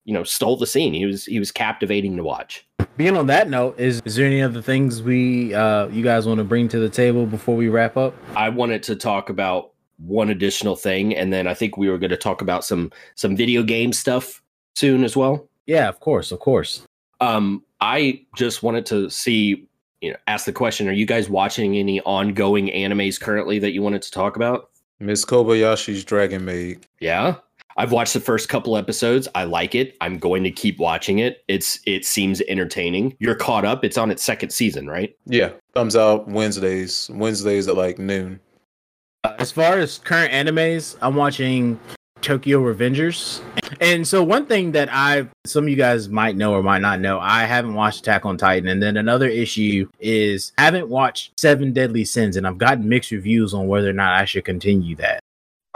you know stole the scene. He was he was captivating to watch. Being on that note, is is there any other things we uh you guys want to bring to the table before we wrap up? I wanted to talk about one additional thing, and then I think we were going to talk about some some video game stuff soon as well. Yeah, of course, of course. Um, I just wanted to see, you know, ask the question: Are you guys watching any ongoing animes currently that you wanted to talk about? Miss Kobayashi's Dragon Maid. Yeah, I've watched the first couple episodes. I like it. I'm going to keep watching it. It's it seems entertaining. You're caught up. It's on its second season, right? Yeah, comes out Wednesdays. Wednesdays at like noon. Uh, as far as current animes, I'm watching Tokyo Revengers. And so one thing that I some of you guys might know or might not know, I haven't watched Attack on Titan. And then another issue is I haven't watched Seven Deadly Sins and I've gotten mixed reviews on whether or not I should continue that.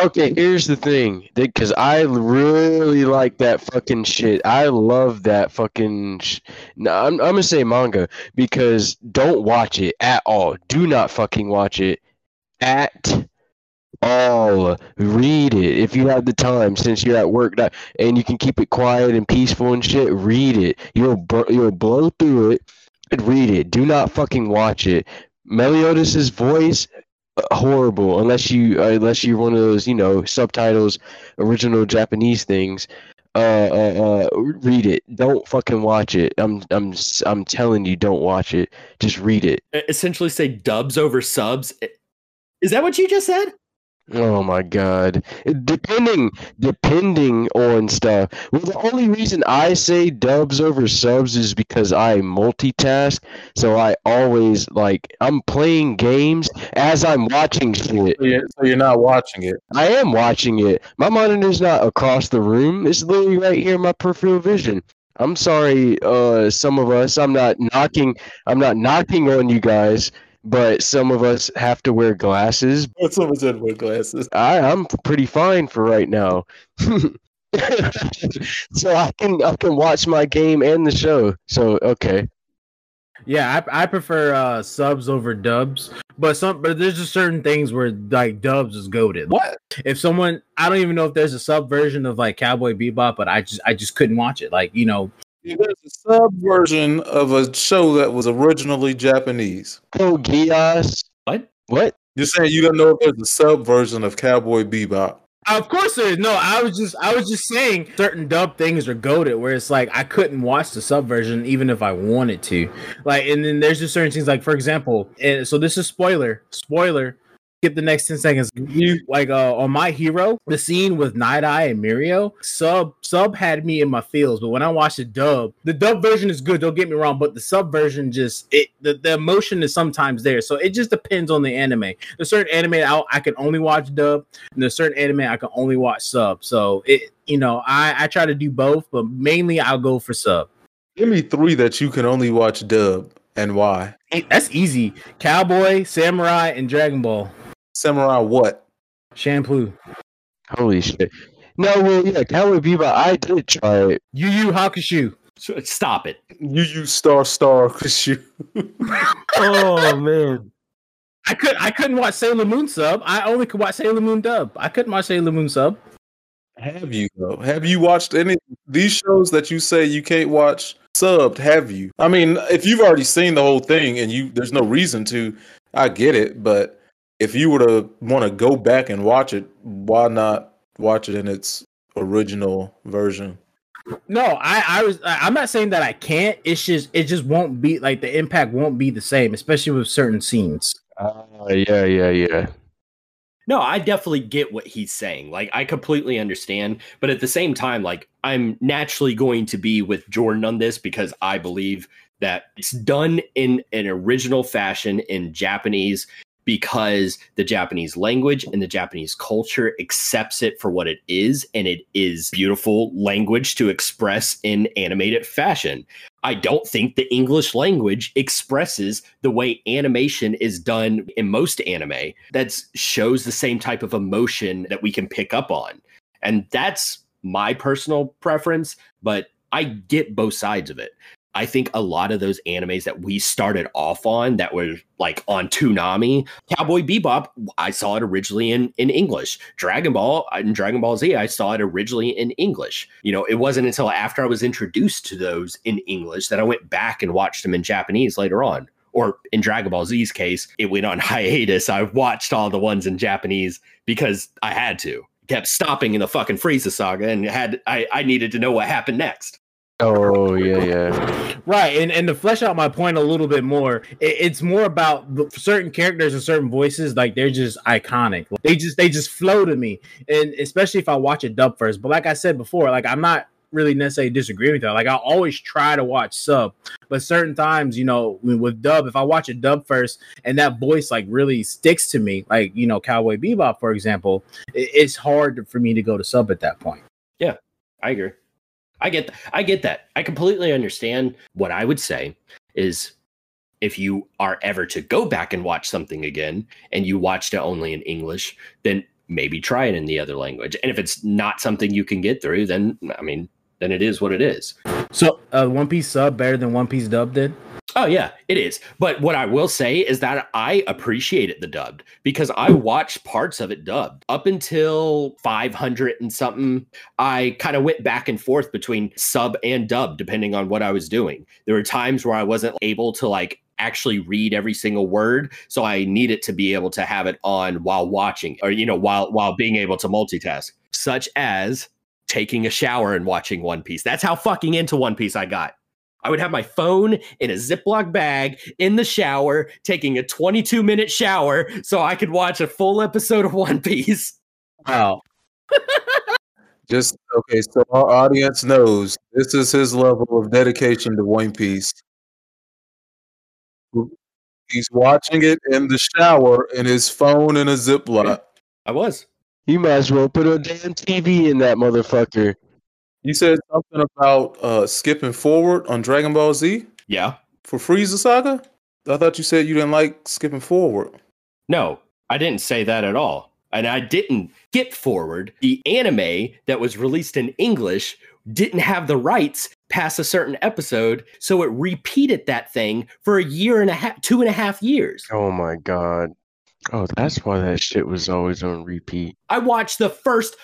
Okay, here's the thing, because I really like that fucking shit. I love that fucking. Sh- no, I'm, I'm gonna say manga because don't watch it at all. Do not fucking watch it at all. Read it if you have the time, since you're at work, and you can keep it quiet and peaceful and shit. Read it. You'll you'll blow through it. Read it. Do not fucking watch it Meliodas' voice horrible unless you uh, unless you're one of those you know subtitles original Japanese things. Uh, uh, uh, read it. Don't fucking watch it. I'm I'm I'm telling you, don't watch it. Just read it. Essentially, say dubs over subs. Is that what you just said? Oh my god. Depending depending on stuff. Well the only reason I say dubs over subs is because I multitask. So I always like I'm playing games as I'm watching shit. So you're, so you're not watching it. I am watching it. My monitor's not across the room. It's literally right here in my peripheral vision. I'm sorry, uh some of us I'm not knocking I'm not knocking on you guys, but some of us have to wear glasses Someone said wear glasses. I, I'm pretty fine for right now. so I can I can watch my game and the show. So okay. Yeah, I, I prefer uh, subs over dubs, but some but there's just certain things where like dubs is goaded. What? If someone I don't even know if there's a sub version of like Cowboy Bebop, but I just I just couldn't watch it. Like you know, There's a sub version of a show that was originally Japanese. Oh Geass. What? What? You're saying you don't know if there's a sub version of Cowboy Bebop? of course there is. No, I was just I was just saying certain dub things are goaded where it's like I couldn't watch the sub version even if I wanted to. Like, and then there's just certain things like for example, and so this is spoiler spoiler. Skip the next 10 seconds. You like uh on my hero, the scene with Night Eye and Mirio, sub sub had me in my feels, but when I watched the dub, the dub version is good, don't get me wrong, but the sub version just it the, the emotion is sometimes there. So it just depends on the anime. There's certain anime I, I can only watch dub, and there's certain anime I can only watch sub. So it you know, I, I try to do both, but mainly I'll go for sub. Give me three that you can only watch dub and why. That's easy. Cowboy, Samurai, and Dragon Ball. Samurai what? Champloo. Holy shit. No, well yeah, Cowboy Bebop, I did try it. Yu Yu Hakusho. So- Stop it. You you star star cause you Oh man. I could I couldn't watch Sailor Moon sub. I only could watch Sailor Moon dub. I couldn't watch Sailor Moon sub. have you though? Have you watched any these shows that you say you can't watch subbed? Have you? I mean, if you've already seen the whole thing and you there's no reason to, I get it. But if you were to want to go back and watch it, why not watch it in its original version? No, I I was I- I'm not saying that I can't. It's just it just won't be like the impact won't be the same, especially with certain scenes. Uh, yeah, yeah, yeah. No, I definitely get what he's saying. Like, I completely understand. But at the same time, like, I'm naturally going to be with Jordan on this because I believe that it's done in an original fashion in Japanese because the Japanese language and the Japanese culture accepts it for what it is. And it is beautiful language to express in animated fashion. I don't think the English language expresses the way animation is done in most anime that shows the same type of emotion that we can pick up on. And that's my personal preference, but I get both sides of it. I think a lot of those animes that we started off on that were like on Toonami, Cowboy Bebop, I saw it originally in, in English. Dragon Ball and Dragon Ball Z, I saw it originally in English. You know, it wasn't until after I was introduced to those in English that I went back and watched them in Japanese later on. Or in Dragon Ball Z's case, it went on hiatus. I watched all the ones in Japanese because I had to. Kept stopping in the fucking Frieza saga and had I, I needed to know what happened next. Oh yeah, yeah. Right, and and to flesh out my point a little bit more, it, it's more about certain characters and certain voices. Like they're just iconic. They just they just flow to me, and especially if I watch it dub first. But like I said before, like I'm not really necessarily disagreeing with that. Like I always try to watch sub, but certain times, you know, with- with dub, if I watch a dub first and that voice like really sticks to me, like you know, Cowboy Bebop, for example, it, it's hard for me to go to sub at that point. Yeah, I agree. I get I get that. I completely understand. What I would say is if you are ever to go back and watch something again and you watched it only in English, then maybe try it in the other language. And if it's not something you can get through, then I mean, then it is what it is. So, uh, One Piece sub better than One Piece dub did. Oh yeah, it is. But what I will say is that I appreciated the dubbed because I watched parts of it dubbed up until 500 and something. I kind of went back and forth between sub and dub depending on what I was doing. There were times where I wasn't able to like actually read every single word. So I needed to be able to have it on while watching or, you know, while, while being able to multitask, such as taking a shower and watching One Piece. That's how fucking into One Piece I got. I would have my phone in a Ziploc bag in the shower, taking a 22 minute shower so I could watch a full episode of One Piece. Wow. Just okay, so our audience knows this is his level of dedication to One Piece. He's watching it in the shower in his phone in a Ziploc. I was. You might as well put a damn TV in that motherfucker. You said something about uh, skipping forward on Dragon Ball Z Yeah. for Frieza Saga. I thought you said you didn't like skipping forward. No, I didn't say that at all. And I didn't skip forward. The anime that was released in English didn't have the rights past a certain episode. So it repeated that thing for a year and a half, two and a half years. Oh my god. Oh, that's why that shit was always on repeat. I watched the first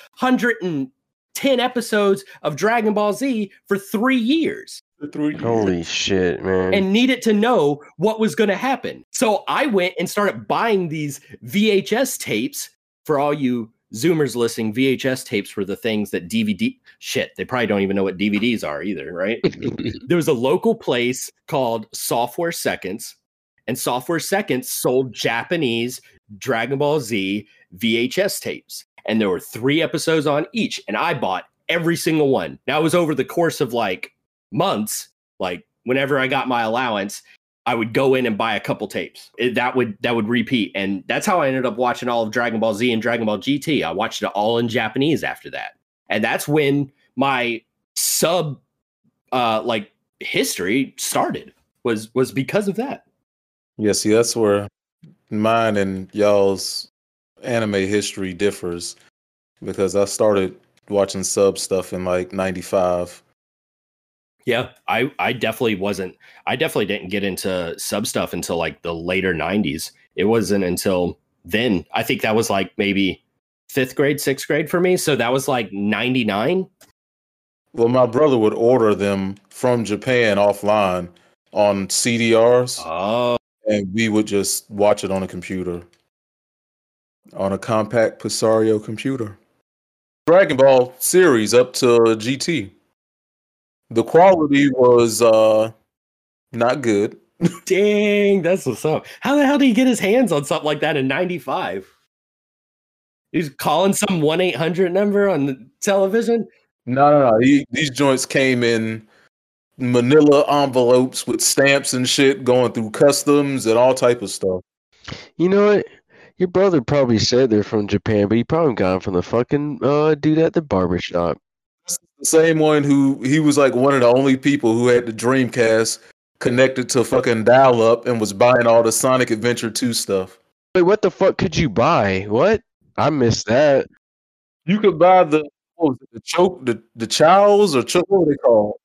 110 episodes of Dragon Ball Z for three years For three years. Holy shit, man. and needed to know what was going to happen. So I went and started buying these VHS tapes for all you Zoomers listening. VHS tapes were the things that DVD shit, they probably don't even know what DVDs are either, right? there was a local place called Software Seconds, and Software Seconds sold Japanese Dragon Ball Z VHS tapes. And there were three episodes on each, and I bought every single one. Now it was over the course of like months, like whenever I got my allowance, I would go in and buy a couple tapes. It- that would that would repeat, and that's how I ended up watching all of Dragon Ball Z and Dragon Ball GT. I watched it all in Japanese after that, and that's when my sub uh like history started was was because of that. Yeah, see, that's where mine and y'all's anime history differs because I started watching sub stuff in like 95. Yeah, I I definitely wasn't. I definitely didn't get into sub stuff until like the later '90s. It wasn't until then. I think that was like maybe fifth grade, sixth grade for me. So that was like '99. Well, my brother would order them from Japan offline on CDRs, Oh, and we would just watch it on a computer, on a Compaq Presario computer. Dragon Ball series up to GT. The quality was uh not good. dang, that's what's up. How the hell did he get his hands on something like that in '95? He's calling some one eight hundred number on the television. No, no, no. He, these joints came in manila envelopes with stamps and shit going through customs and all type of stuff. You know what? Your brother probably said they're from Japan, but he probably got them from the fucking uh, dude at the barber shop. The same one who he was like one of the only people who had the Dreamcast connected to fucking dial up and was buying all the Sonic Adventure 2 stuff. Wait, what the fuck could you buy? What? I missed that. You could buy the what was it, the choke the the chows or choke what were they called?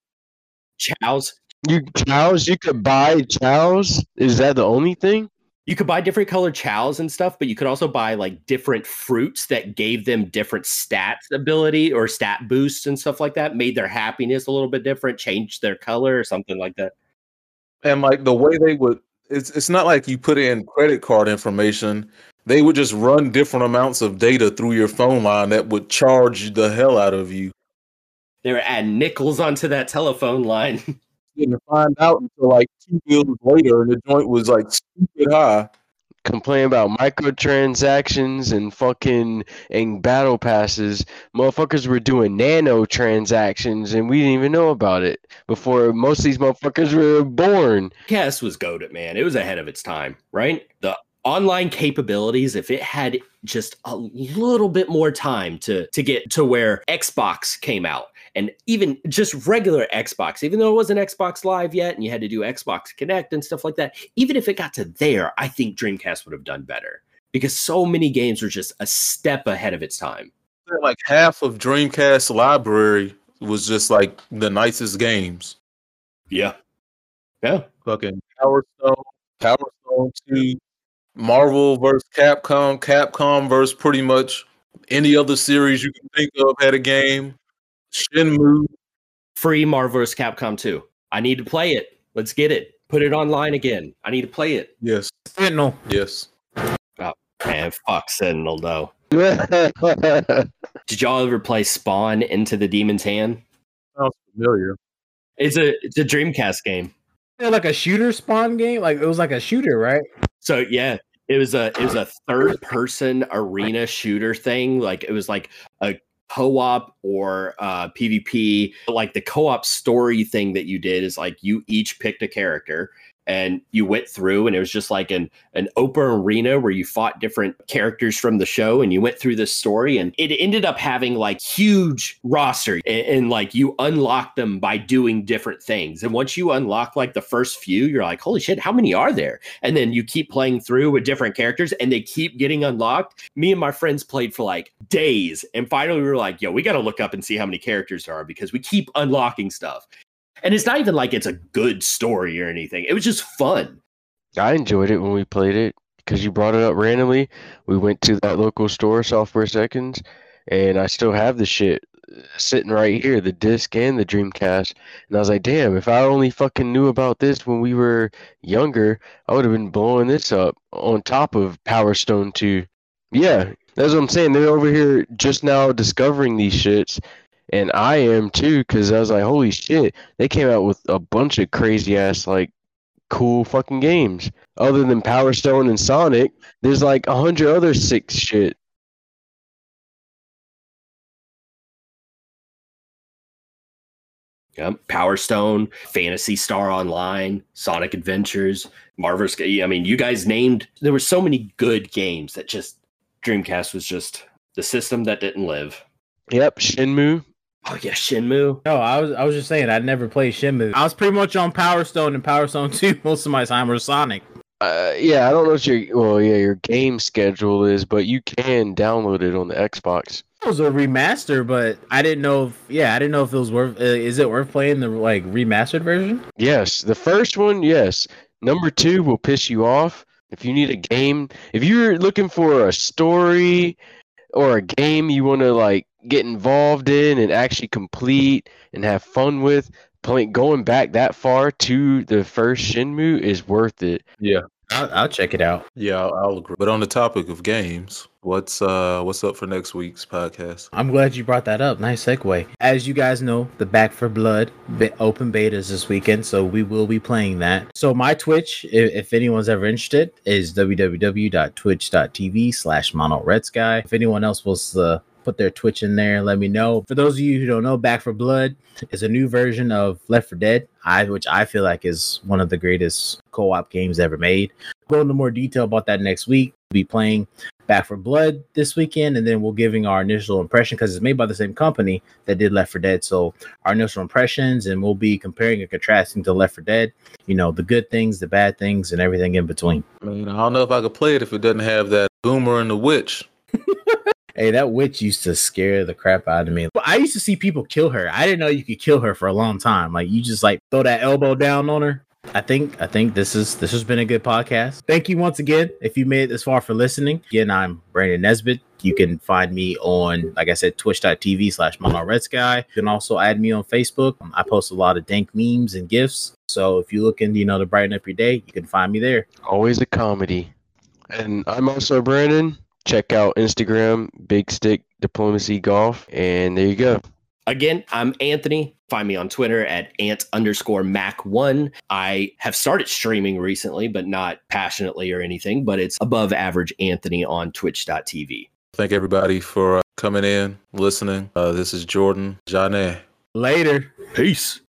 Chows. You chows? You could buy chows? Is that the only thing? You could buy different colored chows and stuff, but you could also buy like different fruits that gave them different stats ability or stat boosts and stuff like that, made their happiness a little bit different, changed their color or something like that. And like the way they would it's it's not like you put in credit card information. They would just run different amounts of data through your phone line that would charge the hell out of you. They were adding nickels onto that telephone line. Didn't find out until like two bills later, and the joint was like stupid high. Complain about microtransactions and fucking and battle passes. Motherfuckers were doing nano transactions and we didn't even know about it before most of these motherfuckers were born. Cast was goaded, man. It was ahead of its time, right? The online capabilities, if it had just a little bit more time to to get to where Xbox came out, and even just regular Xbox, even though it wasn't Xbox Live yet, and you had to do Xbox Connect and stuff like that, even if it got to there, I think Dreamcast would have done better because so many games were just a step ahead of its time. Like half of Dreamcast library was just like the nicest games. Yeah, yeah. Fucking Power Stone, Power Stone Two, Marvel versus Capcom, Capcom versus pretty much any other series you can think of had a game. Shenmue, Free Marvel vs. Capcom 2. I need to play it. Let's get it. Put it online again. I need to play it. Yes, Sentinel. yes. Oh, Man, fuck Sentinel though. Did y'all ever play Spawn In the Demon's Hand? Sounds familiar. It's a it's a Dreamcast game. Yeah, like a shooter spawn game. Like it was like a shooter, right? So yeah, it was a it was a third person arena shooter thing. Like it was like a co-op or uh PvP. Like the co-op story thing that you did is like you each picked a character and you went through and it was just like an an open arena where you fought different characters from the show and you went through this story and it ended up having like huge roster and, and like you unlock them by doing different things. And once you unlock like the first few you're like holy shit how many are there? And then you keep playing through with different characters and they keep getting unlocked. Me and my friends played for like days and finally we were like yo we got to look up and see how many characters there are because we keep unlocking stuff and it's not even like it's a good story or anything. It was just fun. I enjoyed it when we played it because you brought it up randomly. We went to that local store, Software Seconds, and I still have the shit uh, sitting right here, the disc and the Dreamcast. And I was like, damn, if I only fucking knew about this when we were younger, I would have been blowing this up on top of Power Stone 2. Yeah, that's what I'm saying. They're over here just now discovering these shits. And I am too, because I was like, holy shit, they came out with a bunch of crazy ass, like, cool fucking games. Other than Power Stone and Sonic, there's like a hundred other sick shit. Yep. Power Stone, Phantasy Star Online, Sonic Adventures, Marvel's. I mean, you guys named. There were so many good games that just Dreamcast was just the system that didn't live. Yep, Shenmue. Oh yeah, Shenmue. No, I was I was just saying I'd never played Shenmue. I was pretty much on Power Stone and Power Stone 2 most of my time or Sonic. Uh, yeah, I don't know what your well, yeah, your game schedule is, but you can download it on the Xbox. It was a remaster, but I didn't know if yeah, I didn't know if it was worth uh, is it worth playing the like remastered version? Yes, the first one, yes. Number two will piss you off. If you need a game, if you're looking for a story or a game you want to like get involved in and actually complete and have fun with, playing going back that far to the first Shenmue is worth it. Yeah, I'll, I'll check it out. yeah, I'll, I'll agree. But on the topic of games, what's uh what's up for next week's podcast? I'm glad you brought that up. Nice segue. As you guys know, the Back 4 Blood open beta is this weekend, so we will be playing that. So my Twitch, if, if anyone's ever interested, is www.twitch.tv slash mono red sky. If anyone else wants to put their Twitch in there, and let me know. For those of you who don't know, Back 4 Blood is a new version of Left 4 Dead, I which I feel like is one of the greatest co-op games ever made. Go into more detail about that next week. We'll be playing Back 4 Blood this weekend, and then we'll giving our initial impression because it's made by the same company that did Left 4 Dead. So our initial impressions, and we'll be comparing and contrasting to Left 4 Dead. You know, the good things, the bad things, and everything in between. I mean, I don't know if I could play it if it doesn't have that boomer and the witch. Hey, that witch used to scare the crap out of me. I used to see people kill her. I didn't know you could kill her for a long time. Like you just like throw that elbow down on her. I think I think this is this has been a good podcast. Thank you once again if you made it this far for listening. Again, I'm Brandon Nesbitt. You can find me on, like I said, twitch.tv slash mono. You can also add me on Facebook. I post a lot of dank memes and gifs. So if you're looking, you know, to brighten up your day, you can find me there. Always a comedy. And I'm also Brandon. Check out Instagram, Big Stick Diplomacy Golf, and there you go. Again, I'm Anthony. Find me on Twitter at ant underscore mac1. I have started streaming recently, but not passionately or anything, but it's above average Anthony on twitch.tv. Thank everybody for uh, coming in, listening. Uh, this is Jordan Janet. Later. Peace.